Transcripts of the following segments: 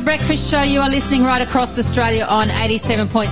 The Breakfast Show. You are listening right across Australia on 87.6,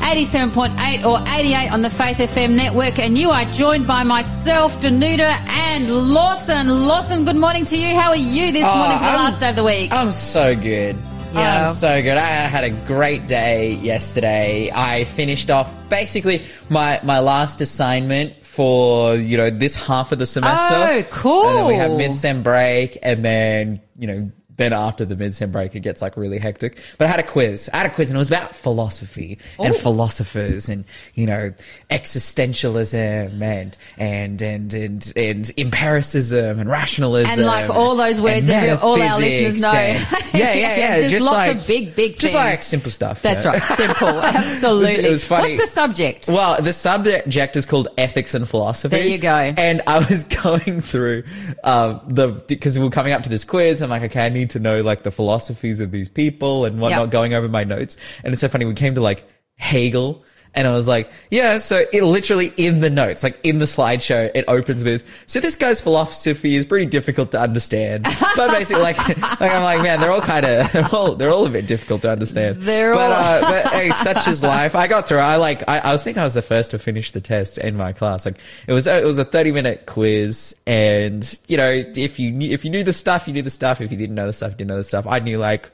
87.8 or 88 on the Faith FM network. And you are joined by myself, Danuta and Lawson. Lawson, good morning to you. How are you this Oh, morning for the I'm- last day of the week? I'm so good. Yeah. I'm so good. I had a great day yesterday. I finished off basically my my last assignment for you know this half of the semester. Oh, cool. And then we have mid-sem break, and then you know then after the mid-sem break it gets like really hectic. But I had a quiz. I had a quiz, and it was about philosophy and Oh. philosophers, and you know existentialism and and and and and empiricism and rationalism And, like, all those words that all our listeners know. and- yeah, yeah, yeah. Just just lots like, of big, big Just things. like simple stuff. That's yeah. right. Simple. Absolutely. it was funny. What's the subject? Well, the subject is called ethics and philosophy. There you go. And I was going through um, the because we were coming up to this quiz. I'm like, okay, I need to know like the philosophies of these people and whatnot. Going over my notes, and it's so funny. We came to like Hegel. And I was like, yeah, so it literally in the notes, like in the slideshow, it opens with, so this guy's philosophy is pretty difficult to understand. But basically, like, like I'm like, man, they're all kind of, they're all, they're all a bit difficult to understand. They're but, all- uh, but hey, such is life. I got through. I like. I, I was thinking I was the first to finish the test in my class. Like it was. It was a thirty minute quiz, and you know, if you knew, if you knew the stuff, you knew the stuff. If you didn't know the stuff, you didn't know the stuff. I knew like.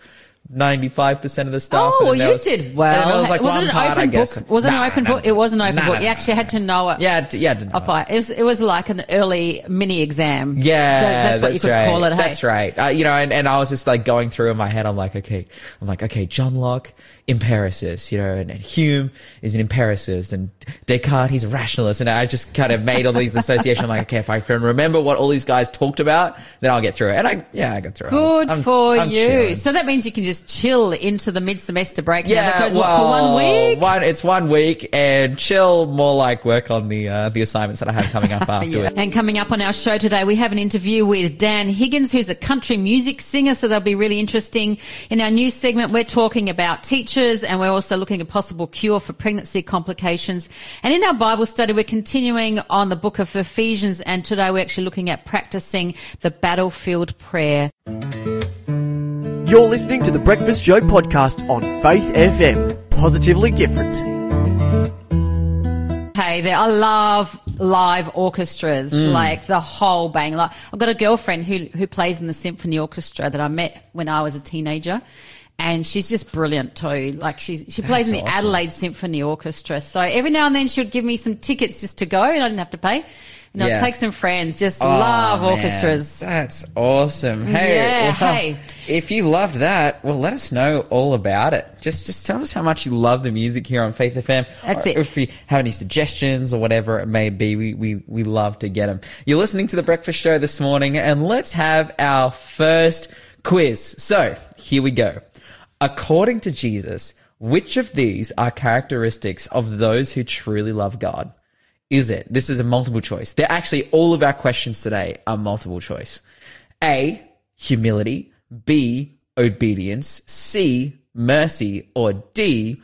95% of the stuff. Oh, well, you was- did and well. there was like was one it an part, open I guess. book? Was it Nah, an open nah, book? It was an open book. you actually had to know it. Yeah, yeah, I didn't know. By- It was, it was like an early mini exam. Yeah, That- that's what you could right. call it. Hey? That's right. Uh, you know, and, and I was just like going through in my head. I'm like, okay, I'm like, okay, John Locke, empiricist, you know, and, and Hume is an empiricist, and Descartes, he's a rationalist, and I just kind of made all these associations. I'm like, okay, if I can remember what all these guys talked about, then I'll get through it. And I, yeah, I got through it. Good for I'm you. chilling. So that means you can just chill into the mid-semester break. now. Yeah, that goes well, what, for one week. One, it's one week, and chill more like work on the uh, the assignments that I have coming up after Yeah. it. And coming up on our show today, we have an interview with Dan Higgins, who's a country music singer. So that'll be really interesting. In our new segment, we're talking about teachers and we're also looking at possible cure for pregnancy complications. And in our Bible study, we're continuing on the book of Ephesians. And today we're actually looking at practicing the battlefield prayer. You're listening to the Breakfast Show podcast on Faith FM. Positively different. Hey there, I love live orchestras, mm. like the whole bang. Like I've got a girlfriend who who plays in the symphony orchestra that I met when I was a teenager, and she's just brilliant too. Like she's she plays in the awesome. Adelaide Symphony Orchestra. So every now and then she would give me some tickets just to go, and I didn't have to pay. And I'd take some friends. Just Oh, love man. orchestras. That's awesome. Hey, Yeah, well, hey. if you loved that, well, let us know all about it. Just, just tell us how much you love the music here on Faith FM. That's Or it. If you have any suggestions or whatever it may be, we, we, we love to get them. You're listening to the Breakfast Show this morning, and let's have our first quiz. So here we go. According to Jesus, which of these are characteristics of those who truly love God? Is it? This is a multiple choice. They're actually all of our questions today are multiple choice. A, humility. B, obedience. C, mercy. Or D,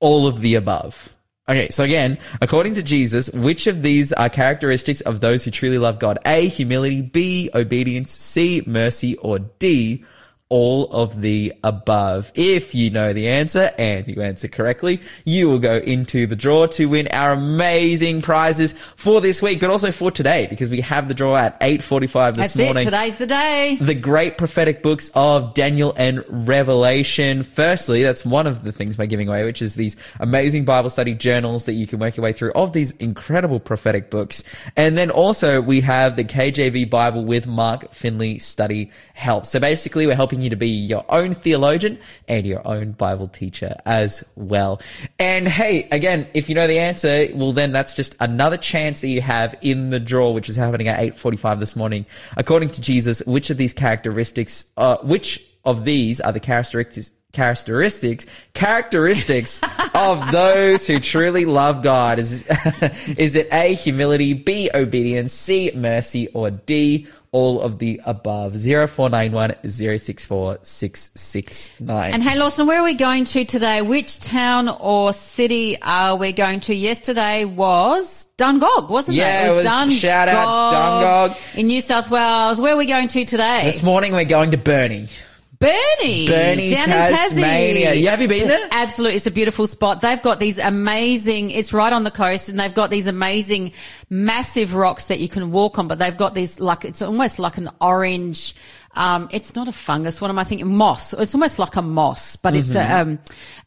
all of the above. Okay, so again, according to Jesus, which of these are characteristics of those who truly love God? A, humility. B, obedience. C, mercy. Or D, all of the above. If you know the answer and you answer correctly, you will go into the draw to win our amazing prizes for this week, but also for today because we have the draw at 8.45 this That's morning it. Today's the day. the great prophetic books of Daniel and Revelation. Firstly, that's one of the things we're giving away, which is these amazing Bible study journals that you can work your way through of these incredible prophetic books. And then also we have the KJV Bible with Mark Finley study help. So basically we're helping you to be your own theologian and your own Bible teacher as well. And hey, again, if you know the answer, well then that's just another chance that you have in the draw, which is happening at 8.45 this morning. According to Jesus, which of these characteristics, uh, which of these are the characteristics characteristics characteristics of those who truly love God is is it A humility B obedience C mercy or D all of the above 0491 064 669 And hey, Lawson, where are we going to today? Which town or city are we going to? Yesterday was Dungog, wasn't Yeah, it? it was- shout out Dungog. in New South Wales. Where are we going to today? this morning we're going to Burnie Burnie. Burnie, down Tasmania. in Tassie. Yeah, have you been there? Absolutely. It's a beautiful spot. They've got these amazing, it's right on the coast and they've got these amazing massive rocks that you can walk on, but they've got these like, it's almost like an orange, um, it's not a fungus. What am I thinking? Moss. It's almost like a moss, but it's a, um,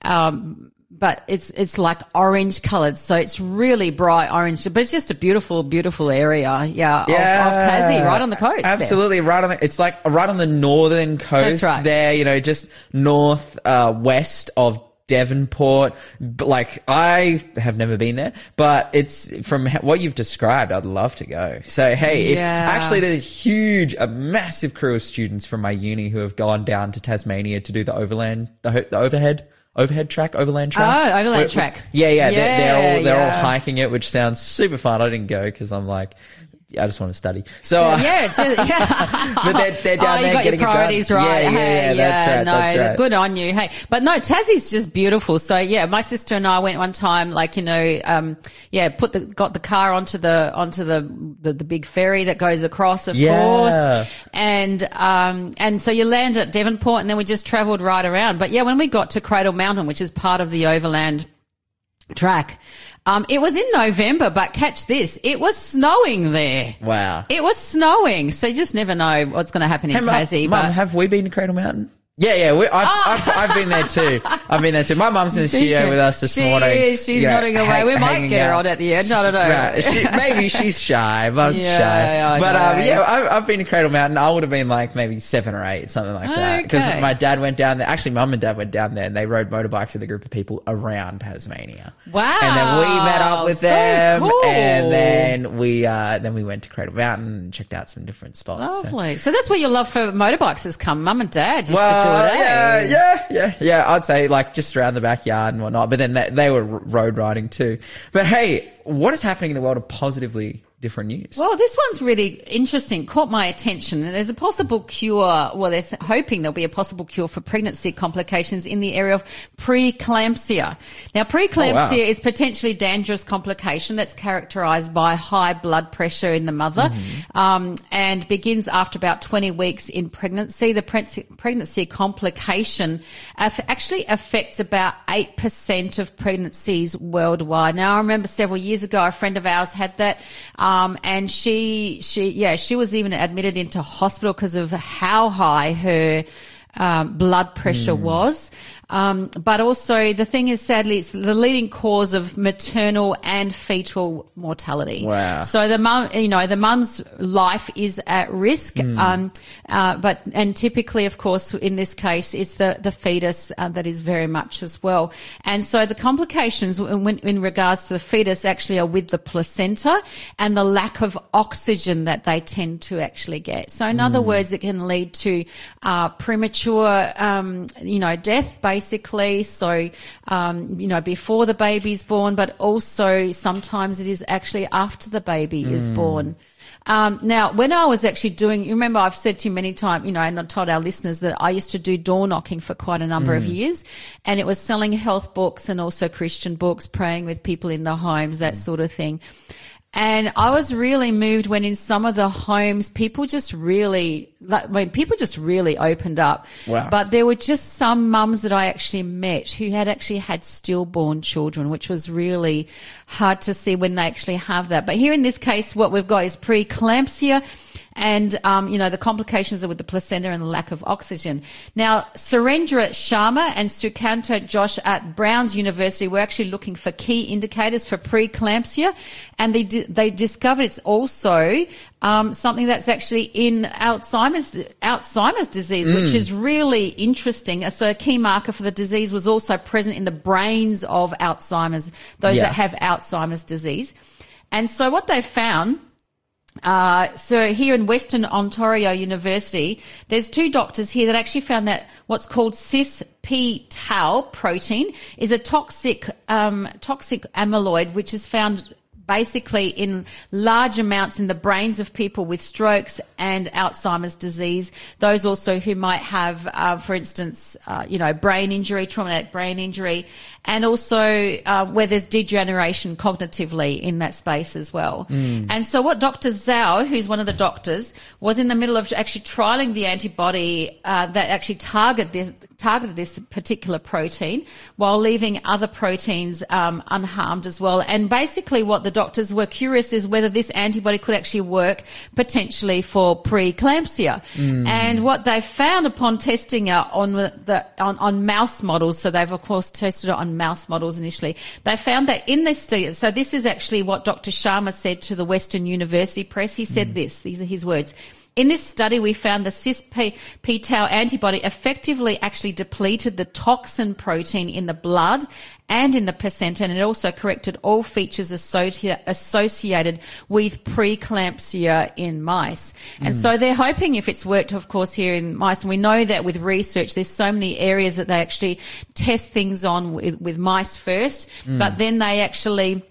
um, but it's it's like orange coloured, so it's really bright orange. But it's just a beautiful, beautiful area, yeah, Of, of Tassie, right on the coast. there. Absolutely, right on the. It's like right on the northern coast. Right. There, you know, just north uh, west of Devonport. Like I have never been there, but it's from what you've described. I'd love to go. So hey, if, Yeah. actually, there's a huge, a massive crew of students from my uni who have gone down to Tasmania to do the overland, the, the overhead. Overhead track, overland track. Oh, overland track. Yeah, yeah, they're, they're all they're Yeah, all hiking it, which sounds super fun. I didn't go because I'm like, I just want to study. So uh, yeah, it's yeah. but they're, they're down oh, there you got getting your priorities it right. Yeah, yeah, hey, yeah, that's right. no, that's right. good on you. Hey, but no, Tassie's just beautiful. So yeah, my sister and I went one time, like you know, um, yeah, put the got the car onto the onto the the, the big ferry that goes across, of Yeah. course, and um, and so you land at Devonport, and then we just travelled right around. But yeah, when we got to Cradle Mountain, which is part of the overland track. Um, it was in November, but catch this, it was snowing there. Wow. It was snowing, so you just never know what's going to happen in Hey, Tassie. Mum, but have we been to Cradle Mountain? Yeah, yeah, we, I've, I've, I've been there too. I've been there too. My mum's in the studio with us this She morning. is. She's you know, nodding away. hang- We might get her out. on at the end. I don't know. Right. She, maybe she's shy. Mum's Yeah, shy. I but um, yeah, I've, I've been to Cradle Mountain. I would have been like maybe seven or eight, something like that. Because Okay. my dad went down there. Actually, mum and dad went down there and they rode motorbikes with a group of people around Tasmania. Wow. And then we met up with So them, cool. and then we uh, then we went to Cradle Mountain and checked out some different spots. Lovely. So that's where your love for motorbikes has come. Mum and dad used well, to do it. yeah, eh? yeah, yeah, yeah. I'd say like just around the backyard and whatnot. But then they, they were road riding too. But hey, what is happening in the world of positively different news? Well, this one's really interesting. Caught my attention. There's a possible cure. Well, they're th- hoping there'll be a possible cure for pregnancy complications in the area of preeclampsia. Now, preeclampsia Oh, wow. is potentially dangerous complication that's characterized by high blood pressure in the mother, Mm-hmm. um, and begins after about 20 weeks in pregnancy. The pre- pregnancy complication actually affects about 8% of pregnancies worldwide. Now, I remember several years ago, a friend of ours had that, um, and she, she, yeah, she was even admitted into hospital because of how high her, um, blood pressure Hmm. was. Um, but also the thing is, sadly, it's the leading cause of maternal and fetal mortality. Wow. So the mum, you know, the mum's life is at risk. Hmm. Um, uh, but, and typically, of course, in this case, it's the, the fetus uh, that is very much as well. And so the complications in, in regards to the fetus actually are with the placenta and the lack of oxygen that they tend to actually get. So in other words, it can lead to, uh, premature, um, you know, death basically. So, um, you know, before the baby's born, but also sometimes it is actually after the baby is born. Um, now, when I was actually doing, you remember I've said to you many times, you know, and I've told our listeners that I used to do door knocking for quite a number of years and it was selling health books and also Christian books, praying with people in the homes, that sort of thing. And I was really moved when in some of the homes, people just really, like, I mean, people just really opened up. Wow. But there were just some mums that I actually met who had actually had stillborn children, which was really hard to see when they actually have that. But here in this case, what we've got is preeclampsia. And, um, you know, the complications are with the placenta and the lack of oxygen. Now, Surendra Sharma and Sukanta Jash at Brown's University were actually looking for key indicators for preeclampsia. And they, they discovered it's also, um, something that's actually in Alzheimer's, Alzheimer's disease, which is really interesting. So a key marker for the disease was also present in the brains of Alzheimer's, those Yeah. that have Alzheimer's disease. And so what they found uh, so here in Western Ontario University, there's two doctors here that actually found that what's called cis P tau protein is a toxic, um, toxic amyloid, which is found basically in large amounts in the brains of people with strokes and Alzheimer's disease. Those also who might have, uh, for instance, uh, you know, brain injury, traumatic brain injury. And also uh, where there's degeneration cognitively in that space as well. And so what Dr. Zhao, who's one of the doctors, was in the middle of actually trialing the antibody uh, that actually target this, targeted this particular protein while leaving other proteins um, unharmed as well. And basically what the doctors were curious is whether this antibody could actually work potentially for preeclampsia. And what they found upon testing it on the on, on mouse models, so they've of course tested it on mouse models initially, they found that in this study, so this is actually what Dr. Sharma said to the Western University Press. He said mm. this, these are his words. In this study, we found the cis-p-tau antibody effectively actually depleted the toxin protein in the blood and in the placenta, and it also corrected all features associated with preeclampsia in mice. And hmm. so they're hoping if it's worked, of course, here in mice, and we know that with research, there's so many areas that they actually test things on with, with mice first, hmm. but then they actually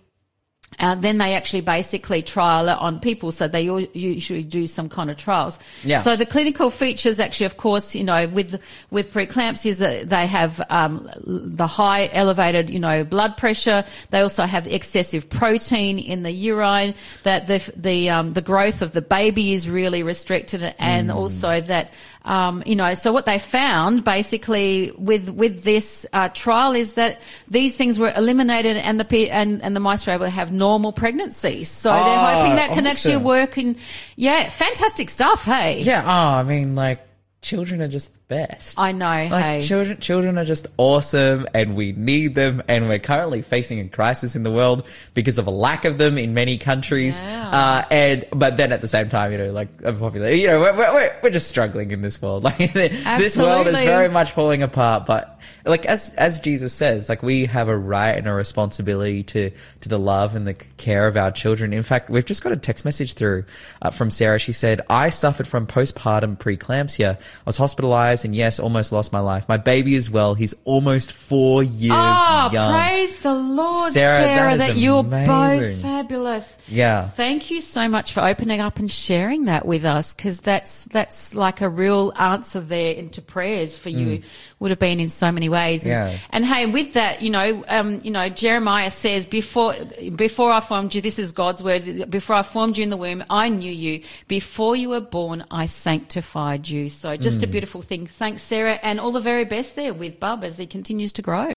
uh, then they actually basically trial it on people. So they usually do some kind of trials. Yeah. So the clinical features actually, of course, you know, with, with preeclampsia is that they have, um, the high elevated, you know, blood pressure. They also have excessive protein in the urine that the, the, um, the growth of the baby is really restricted and also that, um, you know, so what they found basically with with this uh, trial is that these things were eliminated, and the and and the mice were able to have normal pregnancies. So they're Ah, hoping that can actually work. In yeah, fantastic stuff. Hey, Yeah. Oh, I mean, like children are just best. I know. Like hey, children, children are just awesome, and we need them. And we're currently facing a crisis in the world because of a lack of them in many countries. Yeah. Uh, and but then at the same time, you know, like of population, you know, we're, we're we're just struggling in this world. Like this world is very much falling apart. But like as as Jesus says, like we have a right and a responsibility to to the love and the care of our children. In fact, we've just got a text message through uh, from Sarah. She said, "I suffered from postpartum preeclampsia. I was hospitalized and yes, almost lost my life. My baby is well. He's almost four years Oh, young." praise the Lord, Sarah, Sarah, that is you're both fabulous. Yeah. Thank you so much for opening up and sharing that with us because that's that's like a real answer there into prayers for you. Mm. Would have been in so many ways. And. Yeah. and hey, with that, you know, um, you know, Jeremiah says before before I formed you, this is God's words. Before I formed you in the womb, I knew you. Before you were born, I sanctified you. So just Mm. a beautiful thing. Thanks, Sarah, and all the very best there with Bub as he continues to grow.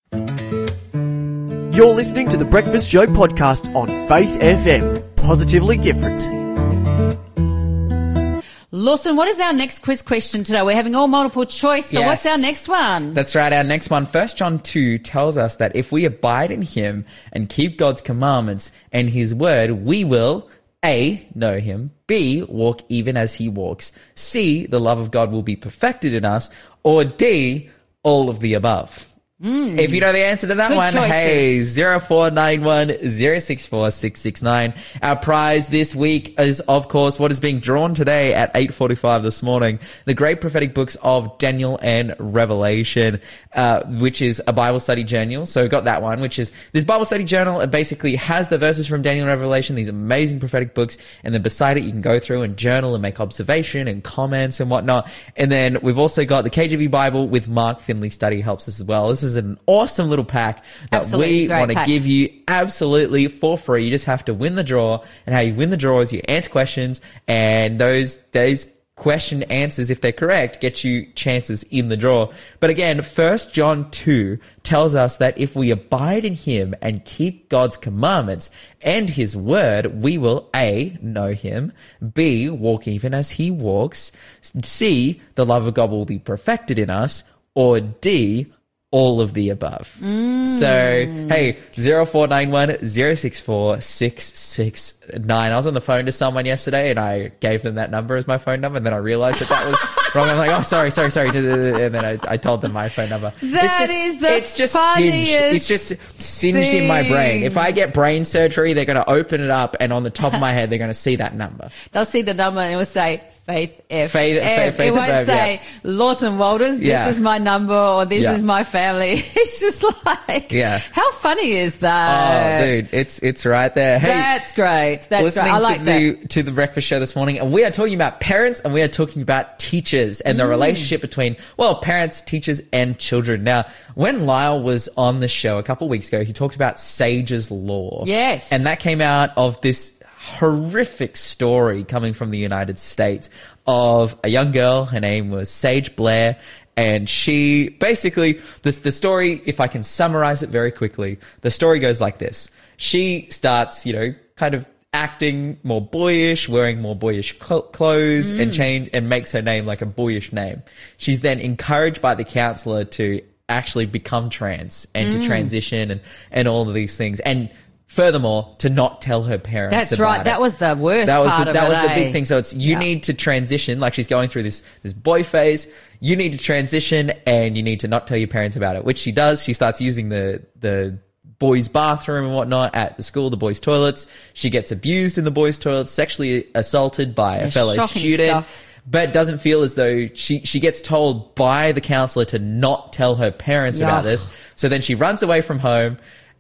You're listening to the Breakfast Show podcast on Faith FM. Positively different. Lawson, what is our next quiz question today? We're having all multiple choice. So what's our next one? That's right. Our next one, First John 2 tells us that if we abide in him and keep God's commandments and his word, we will A, know him, B, walk even as he walks, C, the love of God will be perfected in us, or D, all of the above. If you know the answer to that Good one, choices. hey, 0491 064 669. Our prize this week is, of course, what is being drawn today at 8.45 this morning. The great prophetic books of Daniel and Revelation, uh, which is a Bible study journal. So we've got that one, which is this Bible study journal. It basically has the verses from Daniel and Revelation, these amazing prophetic books. And then beside it, you can go through and journal and make observation and comments and whatnot. And then we've also got the KJV Bible with Mark Finley study helps us as well. This is an awesome little pack that Absolutely we want to give you absolutely for free. You just have to win the draw. And how you win the draw is you answer questions and those, those question answers, if they're correct, get you chances in the draw. But again, first John 2 tells us that if we abide in him and keep God's commandments and his word, we will A, know him, B, walk even as he walks, C, the love of God will be perfected in us, or D, all of the above. So, mm. hey, 0491 064 669. I was on the phone to someone yesterday and I gave them that number as my phone number and then I realized that that was wrong. I'm like, oh, sorry, sorry, sorry. And then I, I told them my phone number. That it's is just, the It's just singed. It's just singed in my brain. If I get brain surgery, they're going to open it up and on the top of my head, they're going to see that number. They'll see the number and it will say Faith F. Faith- F. Faith- Faith it won't F, say yeah. Lawson Walters. This Yeah. is my number, or this Yeah. is my family. It's just like, Yeah. How funny is that? Oh, dude, it's it's right there. Hey, That's great. That's listening great. I like to that. the to the breakfast show this morning, and we are talking about parents, and we are talking about teachers and the Mm. relationship between well, parents, teachers, and children. Now, when Lyle was on the show a couple weeks ago, he talked about Sage's law. Yes. and that came out of this horrific story coming from the United States of a young girl. Her name was Sage Blair. And she basically, this, the story, if I can summarize it very quickly, the story goes like this. She starts, you know, kind of acting more boyish, wearing more boyish cl- clothes and mm. change and makes her name like a boyish name. She's then encouraged by the counselor to actually become trans and to mm. transition and, and all of these things. And furthermore, to not tell her parents. That's right. it That was the worst that was part the, of that it, was the eh? big thing. So it's you Yeah. need to transition. Like she's going through this this boy phase. You need to transition, and you need to not tell your parents about it. Which she does. She starts using the the boys' bathroom and whatnot at the school, the boys' toilets. She gets abused in the boys' toilets, sexually assaulted by a fellow student. stuff. But doesn't feel as though she, she gets told by the counselor to not tell her parents about this. So then she runs away from home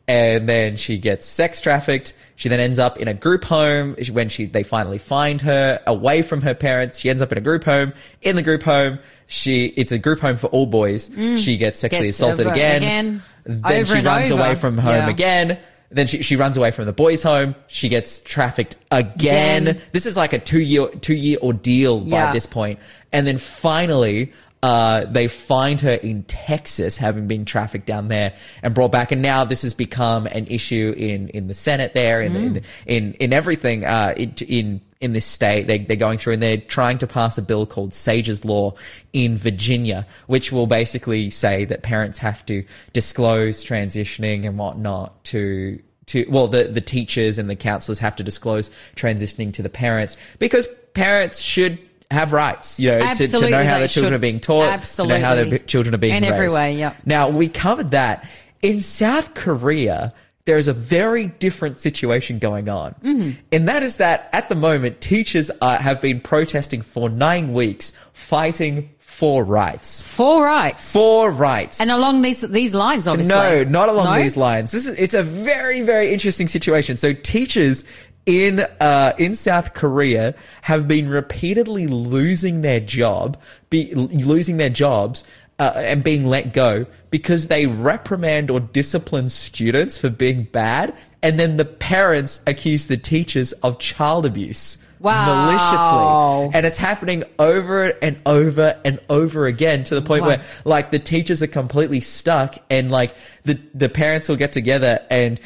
and then she gets sex trafficked. She then ends up in a group home when she they finally find her away from her parents. She ends up in a group home. In the group home, she it's a group home for all boys. She gets sexually Mm. Gets assaulted again. again, Then over she runs over. away from home Yeah. again. Then she, she runs away from the boys' home. She gets trafficked again. Again. This is like a two year two year ordeal by this point. And then finally, uh, they find her in Texas, having been trafficked down there and brought back. And now this has become an issue in, in the Senate there, in, in, in, in everything, uh, in, in, in this state. They, they're going through and they're trying to pass a bill called Sage's Law in Virginia, which will basically say that parents have to disclose transitioning and whatnot to, to well the the teachers and the counselors have to disclose transitioning to the parents because parents should have rights you know to, to know how their children should. are being taught to know how their children are being In every way, yeah. now we covered that in south korea there is a very different situation going on. Mm-hmm. And that is that at the moment, teachers uh, have been protesting for nine weeks, fighting for rights. For rights. For rights. And along these these lines, obviously. No, not along No? these lines. This is it's a very very interesting situation. So teachers in uh, in South Korea have been repeatedly losing their job, be losing their jobs. Uh, and being let go because they reprimand or discipline students for being bad, and then the parents accuse the teachers of child abuse Wow. maliciously, and it's happening over and over and over again to the point Wow. where like the teachers are completely stuck and like the the parents will get together and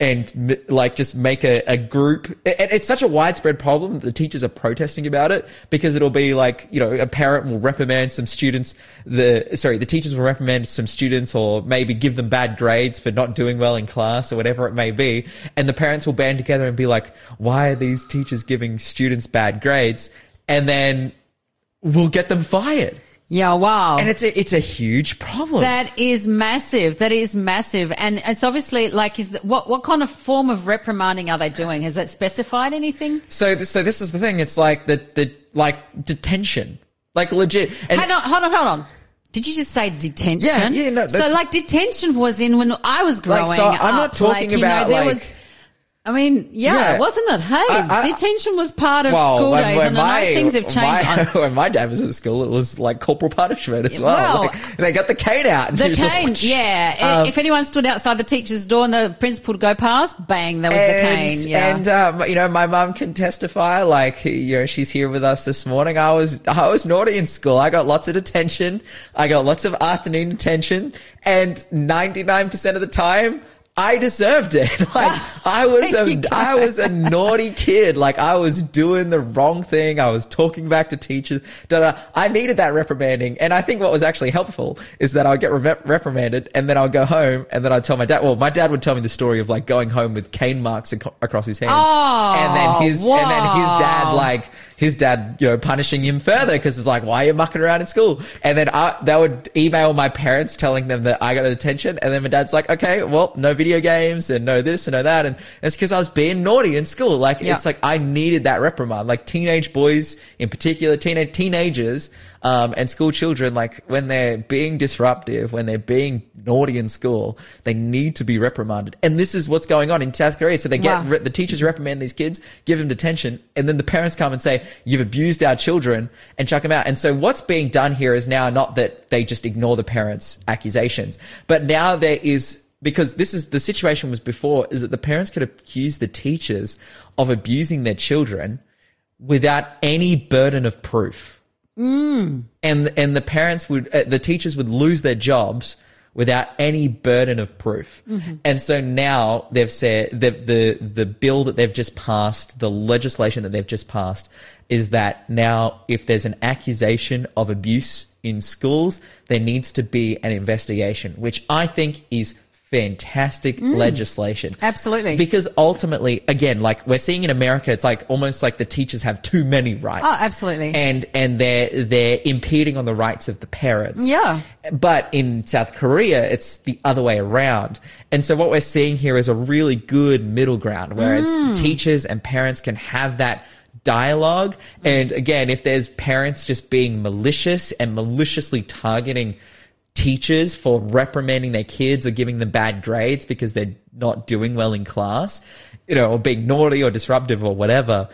and like just make a, a group. It's such a widespread problem that the teachers are protesting about it because it'll be like you know a parent will reprimand some students the sorry the teachers will reprimand some students or maybe give them bad grades for not doing well in class or whatever it may be. And the parents will band together and be like why are these teachers giving students bad grades? And then we'll get them fired Yeah, wow. and it's a, it's a huge problem. That is massive. That is massive, and it's obviously like is that, what what kind of form of reprimanding are they doing? Has that specified anything? so this, so this is the thing. It's like the the like detention, like legit. And Hold on, hold on, hold on. Did you just say detention? Yeah, yeah, no, so like detention was in when I was growing Like, so I'm not talking like, about, know, there like- was. I mean, yeah, Yeah. wasn't it? Hey, I- I- detention was part of well, school when, days, when and my, I know things have changed. My, when my dad was at school, it was like corporal punishment as well. Well- Like, they got the cane out. and she The was like, cane, yeah. Um, if anyone stood outside the teacher's door and the principal would go past, bang, there was the cane. Yeah. And um, you know, my mum can testify. Like, you know, she's here with us this morning. I was I was naughty in school. I got lots of detention. I got lots of afternoon detention, and ninety nine percent of the time. I deserved it. Like I was a was a naughty kid. Like I was doing the wrong thing. I was talking back to teachers. Da, da. I needed that reprimanding. And I think what was actually helpful is that I would get re- reprimanded and then I'd go home and then I'd tell my dad. Well, my dad would tell me the story of like going home with cane marks ac- across his hand. Oh, and then his and then his dad like his dad, you know, punishing him further because it's like, why are you mucking around in school? And then I, they would email my parents telling them that I got a detention. And then my dad's like, okay, well, no video games and no this and no that. And and it's because I was being naughty in school. Like, Yeah. it's like I needed that reprimand. Like teenage boys in particular, teenage teenagers, um, and school children, like when they're being disruptive, when they're being naughty in school, they need to be reprimanded. And this is what's going on in South Korea. So they get, Wow. re- the teachers reprimand these kids, give them detention, and then the parents come and say, you've abused our children and chuck them out. And so what's being done here is now not that they just ignore the parents' accusations, but now there is because this is the situation was before is that the parents could accuse the teachers of abusing their children without any burden of proof. And and the parents would uh, the teachers would lose their jobs without any burden of proof. And so now they've said the the the bill that they've just passed, the legislation that they've just passed is that now if there's an accusation of abuse in schools, there needs to be an investigation, which I think is fantastic legislation. Absolutely. Because ultimately, again, like we're seeing in America, it's like almost like the teachers have too many rights. Oh, absolutely. And and they're they're impeding on the rights of the parents. Yeah. But in South Korea, it's the other way around. And so what we're seeing here is a really good middle ground where Mm. it's teachers and parents can have that dialogue. And again, if there's parents just being malicious and maliciously targeting teachers for reprimanding their kids or giving them bad grades because they're not doing well in class, you know, or being naughty or disruptive or whatever,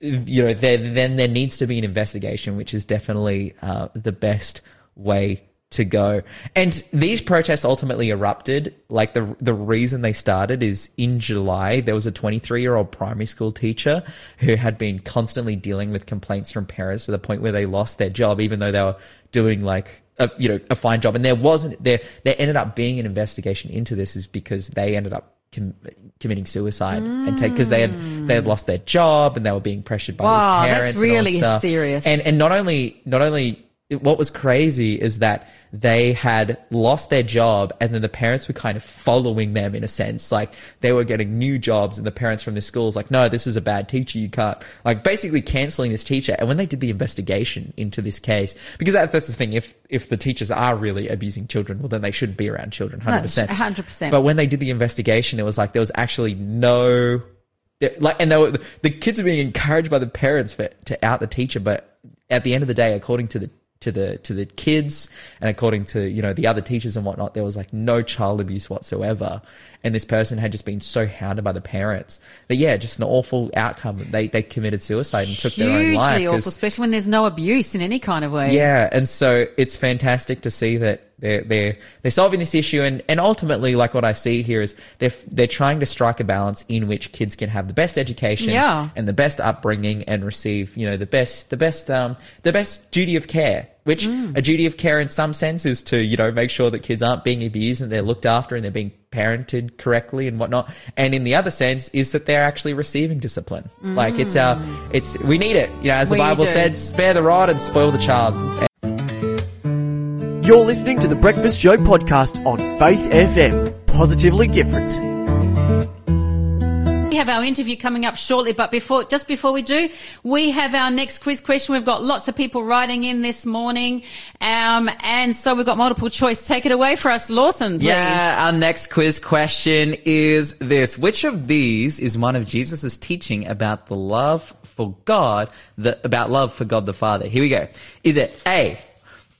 you know, there, then there needs to be an investigation, which is definitely uh, the best way to go. And these protests ultimately erupted. Like the the reason they started is in July there was a 23 year old primary school teacher who had been constantly dealing with complaints from parents to the point where they lost their job, even though they were doing like a you know a fine job. And there wasn't there there ended up being an investigation into this is because they ended up. Com- committing suicide and take because they had they had lost their job and they were being pressured by Wow, that's parents and all really stuff. serious. and and not only not only what was crazy is that they had lost their job and then the parents were kind of following them in a sense. Like they were getting new jobs and the parents from the schools like no this is a bad teacher you can't like basically canceling this teacher. And when they did the investigation into this case because that's, that's the thing if if the teachers are really abusing children well then they shouldn't be around children 100% 100%. but when they did the investigation it was like there was actually no like, and they were, the kids are being encouraged by the parents for, to out the teacher, but at the end of the day, according to the, to the, to the kids and according to, you know, the other teachers and whatnot, there was like no child abuse whatsoever. And this person had just been so hounded by the parents that, yeah, just an awful outcome. They, they committed suicide and took their own Hugely awful, especially when there's no abuse in any kind of way. yeah, and so it's fantastic to see that they're they're they're solving this issue, and and ultimately, like what I see here is they're they're trying to strike a balance in which kids can have the best education, Yeah. and the best upbringing, and receive you know the best the best um the best duty of care. Which Mm. a duty of care in some sense is to you know make sure that kids aren't being abused and they're looked after and they're being parented correctly and whatnot. And in the other sense is that they're actually receiving discipline. Like it's our it's we need it. You know, as the We Bible do. said, spare the rod and spoil the child. You're listening to the Breakfast Show podcast on Faith FM. Positively different. We have our interview coming up shortly, but before, just before we do, we have our next quiz question. We've got lots of people writing in this morning. Um, and so we've got multiple choice. Take it away for us, Lawson, please. Yeah, our next quiz question is this. Which of these is one of Jesus' teaching about the love for God, the, about love for God the Father? Here we go. Is it A,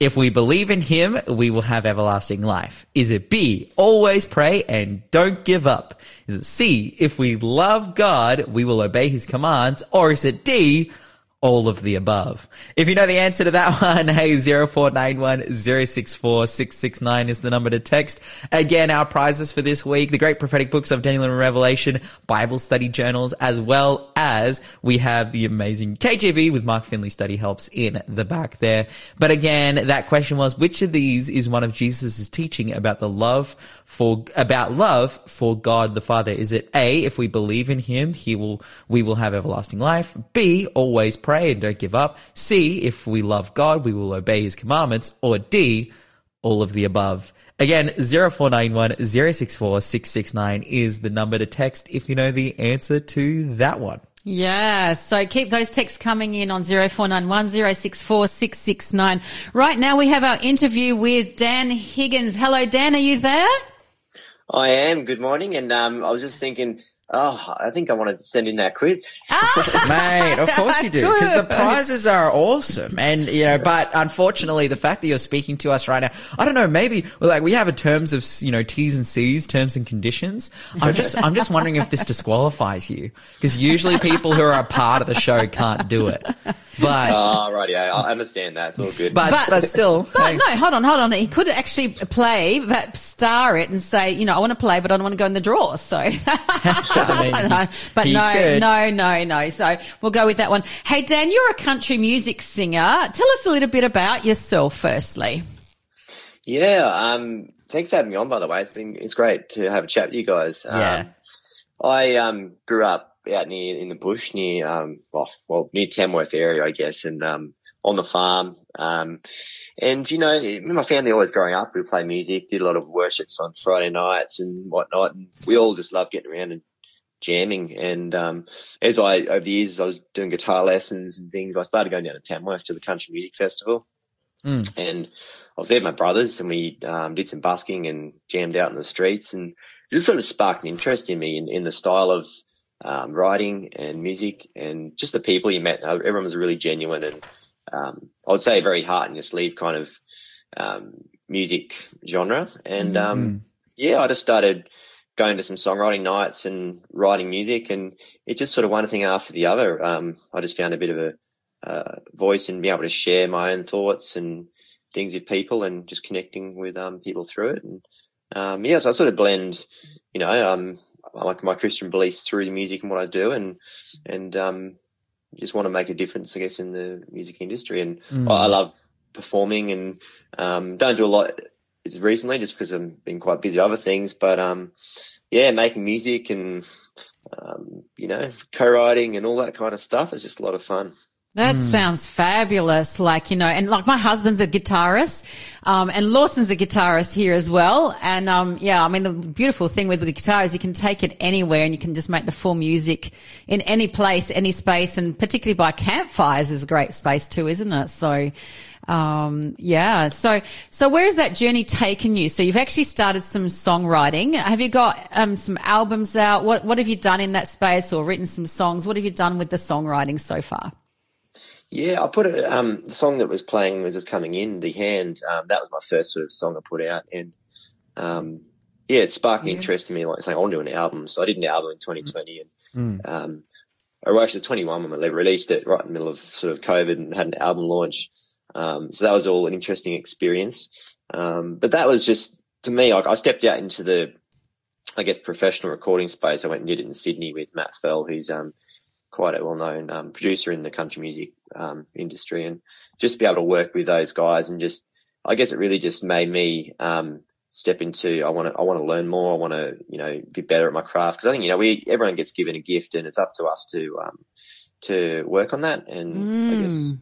if we believe in him, we will have everlasting life? Is it B, always pray and don't give up? Is it C, if we love God, we will obey his commands? Or is it D, all of the above. If you know the answer to that one, hey, 0491 064 669 is the number to text. Again, our prizes for this week, the great prophetic books of Daniel and Revelation, Bible study journals, as well as we have the amazing KJV with Mark Finley study helps in the back there. But again, that question was, which of these is one of Jesus' teaching about the love for, about love for God the Father? Is it A, if we believe in him, he will, we will have everlasting life. B, always pray and don't give up. C, if we love God, we will obey his commandments. Or D, all of the above. Again, 0491 064 669 is the number to text if you know the answer to that one. Yeah, so keep those texts coming in on 0491 064 669. Right now we have our interview with Dan Higgins. Hello, Dan, are you there? I am. Good morning. And um, I was just thinking, oh, I think I wanted to send in that quiz. Mate, of course you do. Because the prizes are awesome. And, you know, but unfortunately, the fact that you're speaking to us right now, I don't know, maybe, well, like, we have a terms of, you know, T's and C's, terms and conditions. I'm just, I'm just wondering if this disqualifies you. Because usually people who are a part of the show can't do it. But, oh, right. Yeah, I understand that. It's all good. but, but, But- still. But hey. no, hold on, hold on. He could actually play, but star it and say, you know, I want to play, but I don't want to go in the draw. So, I mean, No, but he no, could. no, no, no. So we'll go with that one. Hey, Dan, you're a country music singer. Tell us a little bit about yourself, firstly. yeah. Um, thanks for having me on, by the way. It's been, it's great to have a chat with you guys. Yeah. Um, I, um, grew up out near, in the bush near, um, well, well, near Tamworth area, I guess, and, um, on the farm. Um, and you know, my family always growing up, we play music, did a lot of worships on Friday nights and whatnot. And we all just love getting around and jamming. And, um, as I, over the years, I was doing guitar lessons and things. I started going down to Tamworth to the country music festival Mm. and I was there with my brothers and we, um, did some busking and jammed out in the streets and it just sort of sparked an interest in me in, in the style of, um, writing and music and just the people you met. Uh, Everyone was really genuine and, um, I would say very heart in your sleeve kind of, um, music genre. And, um, yeah, I just started going to some songwriting nights and writing music and it just sort of one thing after the other. Um, I just found a bit of a, uh, voice and being able to share my own thoughts and things with people and just connecting with, um, people through it. And, um, yeah, so I sort of blend, you know, um, like my Christian beliefs through the music and what I do and, and, um, just want to make a difference, I guess, in the music industry. And I, I love performing and, um, don't do a lot recently just because I've been quite busy with other things, but, um, yeah, making music and, um, you know, co-writing and all that kind of stuff is just a lot of fun. That sounds fabulous. Like, you know, and like my husband's a guitarist, um, and Lawson's a guitarist here as well. And, um, yeah, I mean, the beautiful thing with the guitar is you can take it anywhere and you can just make the full music in any place, any space, and particularly by campfires is a great space too, isn't it? So, um, yeah. So, so where has that journey taken you? So you've actually started some songwriting. Have you got, um, some albums out? What, what have you done in that space or written some songs? What have you done with the songwriting so far? Yeah, I put it, um, the song that was playing was just coming in, The Hand, um, that was my first sort of song I put out and, um, yeah, it sparked Yeah. interest in me, like saying, I want to do an album. So I did an album in 2020 and, um, or actually 21 when we released it right in the middle of sort of COVID and had an album launch. Um, so that was all an interesting experience. Um, but that was just, to me, like I stepped out into the, I guess, professional recording space. I went and did it in Sydney with Matt Fell, who's, um, quite a well-known, um, producer in the country music, um, industry and just be able to work with those guys and just, I guess it really just made me, um, step into, I want to, I want to learn more. I want to, you know, be better at my craft. Cause I think, you know, we, everyone gets given a gift and it's up to us to, um, to work on that and I guess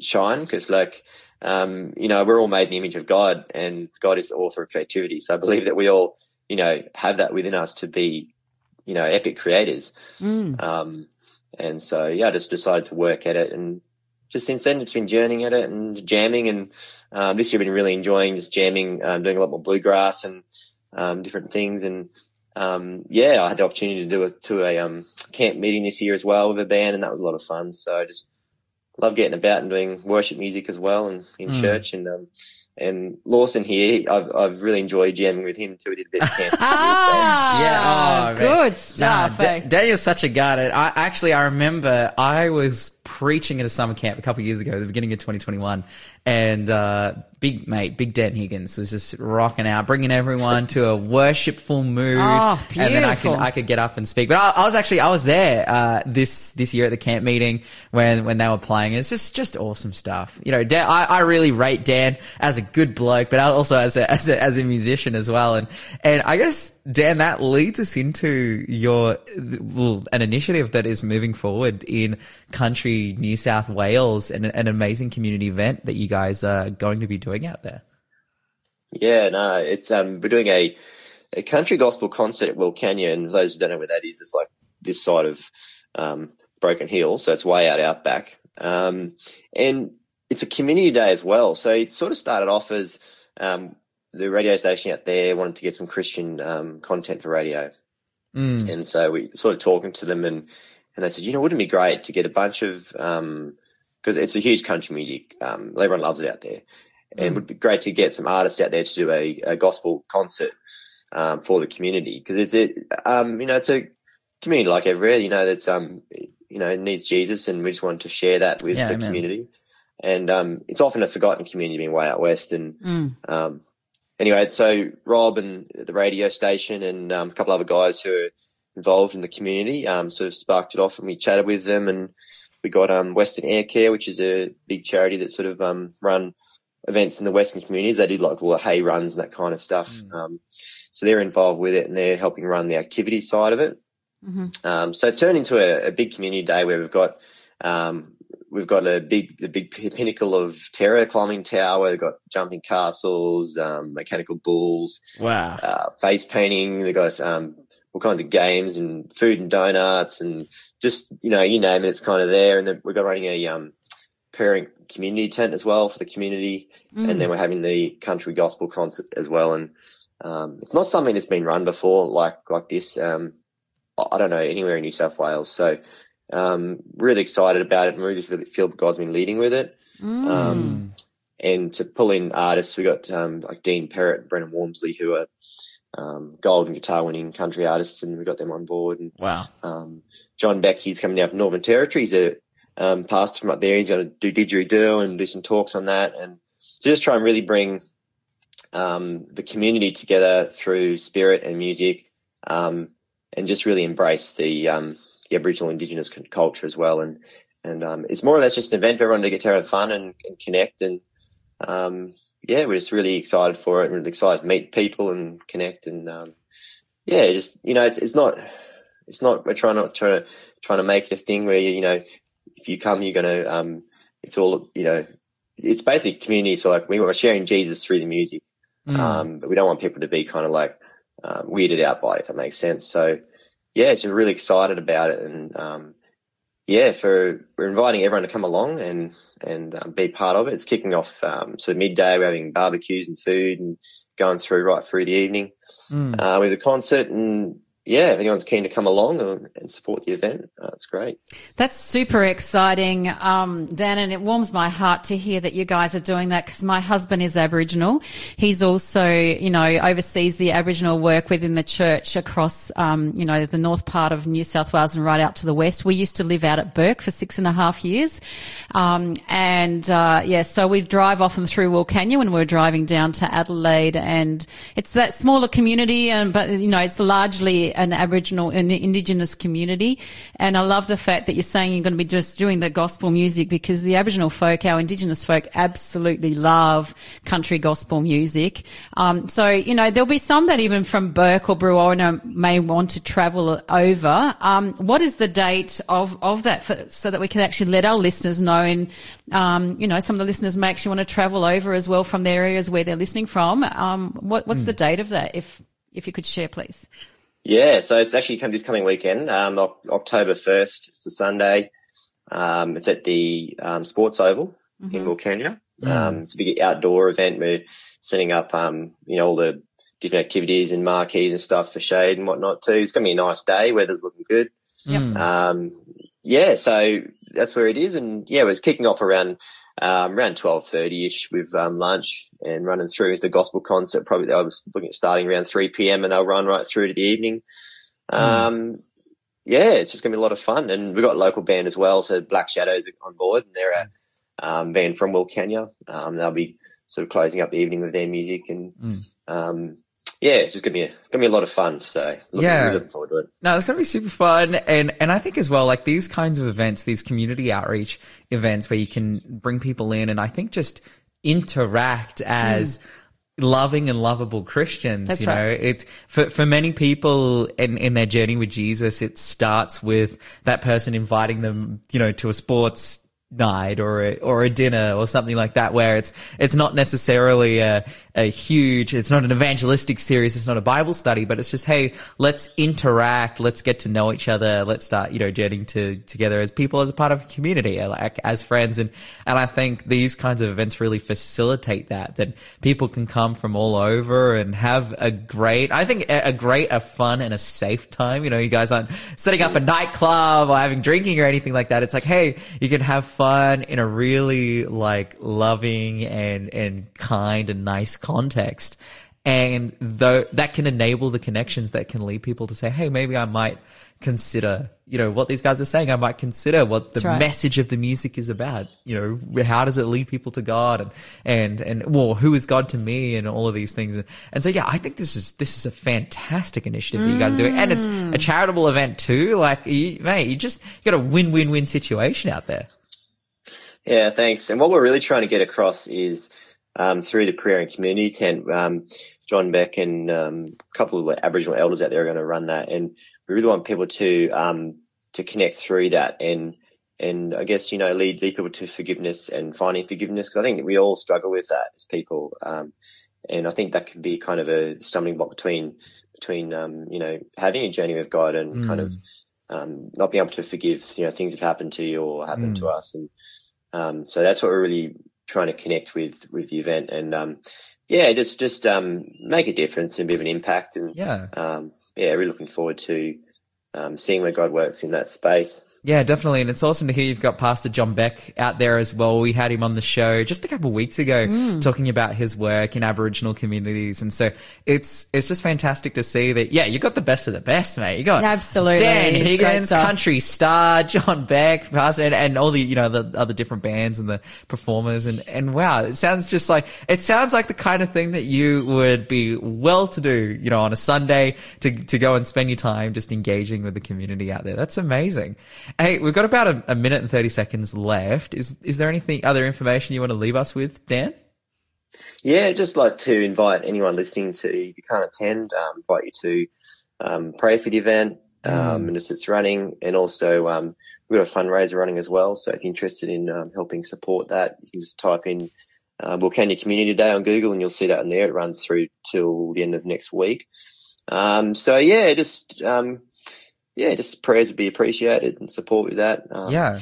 shine because like, um, you know, we're all made in the image of God and God is the author of creativity. So I believe that we all, you know, have that within us to be, you know, epic creators. Um, and so, yeah, I just decided to work at it and just since then it's been journeying at it and jamming and, um, this year I've been really enjoying just jamming, um, doing a lot more bluegrass and, um, different things. And, um, yeah, I had the opportunity to do a, to a, um, camp meeting this year as well with a band and that was a lot of fun. So I just love getting about and doing worship music as well and in church and, um, and Lawson here, I've, I've really enjoyed jamming with him too. We did a bit of camp. Ah, Yeah, oh, good man. stuff. Nah, eh? Da- Daniel's such a guy. And I actually, I remember I was preaching at a summer camp a couple years ago, the beginning of 2021, and uh, big mate, Big Dan Higgins was just rocking out, bringing everyone to a worshipful mood. Oh, And then I could. I could get up and speak. But I, I was actually I was there uh, this this year at the camp meeting when when they were playing. It's just just awesome stuff. You know, Dan, I, I really rate Dan as a good bloke, but also as a, as a as a musician as well. And and I guess Dan, that leads us into your well, an initiative that is moving forward in country New South Wales and an amazing community event that you guys are going to be doing out there. Yeah, no, it's um we're doing a a country gospel concert at Wilcannia, and those who don't know where that is, it's like this side of um Broken Hill, so it's way out outback. Um and it's a community day as well. So it sort of started off as um the radio station out there wanted to get some Christian um, content for radio, Mm. and so we sort of talking to them, and and they said, you know, wouldn't it be great to get a bunch of because it's a huge country music, um, everyone loves it out there, and it would be great to get some artists out there to do a, a gospel concert um, for the community because it's a um, you know it's a community like everywhere, you know that's um you know needs Jesus, and we just wanted to share that with Yeah, the amen. community, and um, it's often a forgotten community being way out west, and Mm. um, anyway, so Rob and the radio station and um, a couple other guys who are involved in the community um, sort of sparked it off, and we chatted with them, and we got um, Western Air Care, which is a big charity that sort of um, run events in the Western communities. They do like all the hay runs and that kind of stuff. Um, so they're involved with it, and they're helping run the activity side of it. Mhm. Um, so it's turned into a, a big community day where we've got um, we've got a big the big pinnacle of terror climbing tower. We've got jumping castles, um, mechanical bulls, Wow. uh, face painting. They've got um, all kinds of games and food and donuts and just you know you name it, it's kind of there. And then we've got running a um, parent community tent as well for the community, and then we're having the country gospel concert as well. And um, it's not something that's been run before like like this. Um, I don't know anywhere in New South Wales. So um, really excited about it and really feel God's been leading with it. Um, and to pull in artists, we got um, like Dean Perrett, Brennan Walmsley, who are um, golden guitar winning country artists, and we got them on board. And Wow. um, John Beck, he's coming down from Northern Territory. He's a um, pastor from up there. He's going to do didgeridoo and do some talks on that, and to just try and really bring um, the community together through spirit and music, um, and just really embrace the um, the Aboriginal Indigenous culture as well. And and um, it's more or less just an event for everyone to get to have fun and, and connect. And um, yeah, we're just really excited for it. We're excited to meet people and connect. And um, yeah, just you know, it's it's not it's not we're trying not to trying to make it a thing where you, you know if you come you're gonna um it's all you know it's basically community so like we we're sharing Jesus through the music Mm. um but we don't want people to be kind of like um, weirded out by it if that makes sense so yeah just really excited about it and um yeah for we're inviting everyone to come along and and um, be part of it. It's kicking off um so midday. We're having barbecues and food and going through right through the evening. Mm. uh, with a concert and yeah, if anyone's keen to come along and, and support the event, uh, it's great. That's super exciting, um, Dan, and it warms my heart to hear that you guys are doing that because my husband is Aboriginal. He's also, you know, oversees the Aboriginal work within the church across, um, you know, the north part of New South Wales and right out to the west. We used to live out at Bourke for six and a half years. Um, and, uh, yeah, so we drive often through Wilcannia when we're driving down to Adelaide and it's that smaller community and, but, you know, it's largely an Aboriginal and Indigenous community. And I love the fact that you're saying you're going to be just doing the gospel music because the Aboriginal folk, our Indigenous folk absolutely love country gospel music. Um, so, you know, there'll be some that even from Bourke or Brewarrina may want to travel over. Um, what is the date of, of that for, so that we can actually let our listeners know and, um, you know, some of the listeners may actually want to travel over as well from the areas where they're listening from. Um, what, what's the date of that? If, if you could share, please. Yeah, so it's actually come this coming weekend, um, October 1st. It's a Sunday. Um, it's at the um, Sports Oval in Wilcannia. Um, it's a big outdoor event. We're setting up, um, you know, all the different activities and marquees and stuff for shade and whatnot too. It's going to be a nice day. Weather's looking good. Yep. Um, yeah, so that's where it is. And yeah, it was kicking off around, um, around 12.30 ish with, um, lunch and running through with the gospel concert. Probably I was looking at starting around 3 p.m. and they'll run right through to the evening. Um, yeah, it's just gonna be a lot of fun. And we've got a local band as well. So Black Shadows are on board and they're a, um, band from Wilcannia. Um, they'll be sort of closing up the evening with their music and, um, yeah, it's just gonna be a, gonna be a lot of fun. So looking, Yeah. looking forward to it. No, it's going to be super fun. And, and I think as well, like these kinds of events, these community outreach events where you can bring people in and I think just interact as hmm. loving and lovable Christians. That's you know, right. it's for, for many people in, in their journey with Jesus, it starts with that person inviting them, you know, to a sports night or a, or a dinner or something like that where it's it's not necessarily a, a huge it's not an evangelistic series it's not a bible study but it's just hey let's interact let's get to know each other let's start you know getting to together as people as a part of a community uh, like as friends. And and I think these kinds of events really facilitate that that people can come from all over and have a great I think a, a great a fun and a safe time. You know you guys aren't setting up a nightclub or having drinking or anything like that. It's like hey you can have fun in a really like loving and and kind and nice context. And though that can enable the connections that can lead people to say hey maybe i might consider you know what these guys are saying. I might consider what the right. message of the music is about. You know how does it lead people to god? And and and well who is god to me and all of these things. And, and so yeah i think this is this is a fantastic initiative that you guys are doing. And it's a mm. charitable event too. Like you mate you just you got a win-win-win situation out there Yeah, thanks. And what we're really trying to get across is um, through the prayer and community tent. Um, John Beck and um, a couple of Aboriginal elders out there are going to run that, and we really want people to um, to connect through that and and I guess you know lead lead people to forgiveness and finding forgiveness because I think we all struggle with that as people, um, and I think that can be kind of a stumbling block between between um, you know having a journey with God and kind of um, not being able to forgive you know things that happened to you or happened to us and um, so that's what we're really trying to connect with with the event, and um, yeah, just just um, make a difference and bit of an impact, and Yeah. um, yeah, really looking forward to um, seeing where God works in that space. Yeah, definitely. And it's awesome to hear you've got Pastor John Beck out there as well. We had him on the show just a couple of weeks ago mm. talking about his work in Aboriginal communities. And so it's, it's just fantastic to see that, yeah, you got the best of the best, mate. You got Absolutely. Dan It's Higgins, country star, John Beck, Pastor, and, and all the, you know, the other different bands and the performers. And, and wow, it sounds just like, it sounds like the kind of thing that you would be well to do, you know, on a Sunday to, to go and spend your time just engaging with the community out there. That's amazing. Hey, we've got about a, a minute and 30 seconds left. Is, is there anything, other information you want to leave us with, Dan? Yeah, just like to invite anyone listening to, if you can't attend, um, invite you to um, pray for the event um, and as it's running, and also um, we've got a fundraiser running as well. So if you're interested in um, helping support that, you can just type in uh, Wilcannia Community Day on Google, and you'll see that in there. It runs through till the end of next week. Um, so yeah, just um, yeah, just prayers would be appreciated and support with that. Um, Yeah.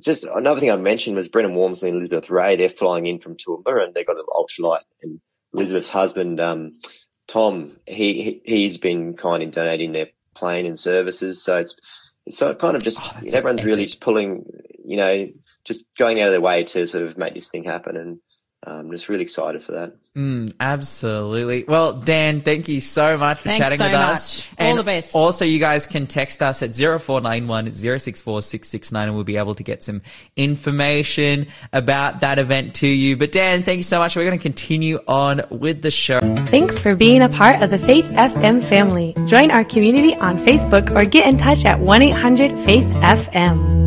just another thing I mentioned was Brennan Walmsley and Elizabeth Ray. They're flying in from Toowoomba and they've got an ultralight. And Elizabeth's husband, um, Tom, he, he he's been kind in donating their plane and services. So it's it's sort of kind of just Oh, everyone's really just pulling, you know, just going out of their way to sort of make this thing happen. And I'm just really excited for that. Mm, absolutely. Well, Dan, thank you so much for Thanks chatting so with us. All And the best. Also, you guys can text us at 0491 064 669 and we'll be able to get some information about that event to you. But Dan, thank you so much. We're going to continue on with the show. Thanks for being a part of the Faith FM family. Join our community on Facebook or get in touch at 1 800 Faith FM.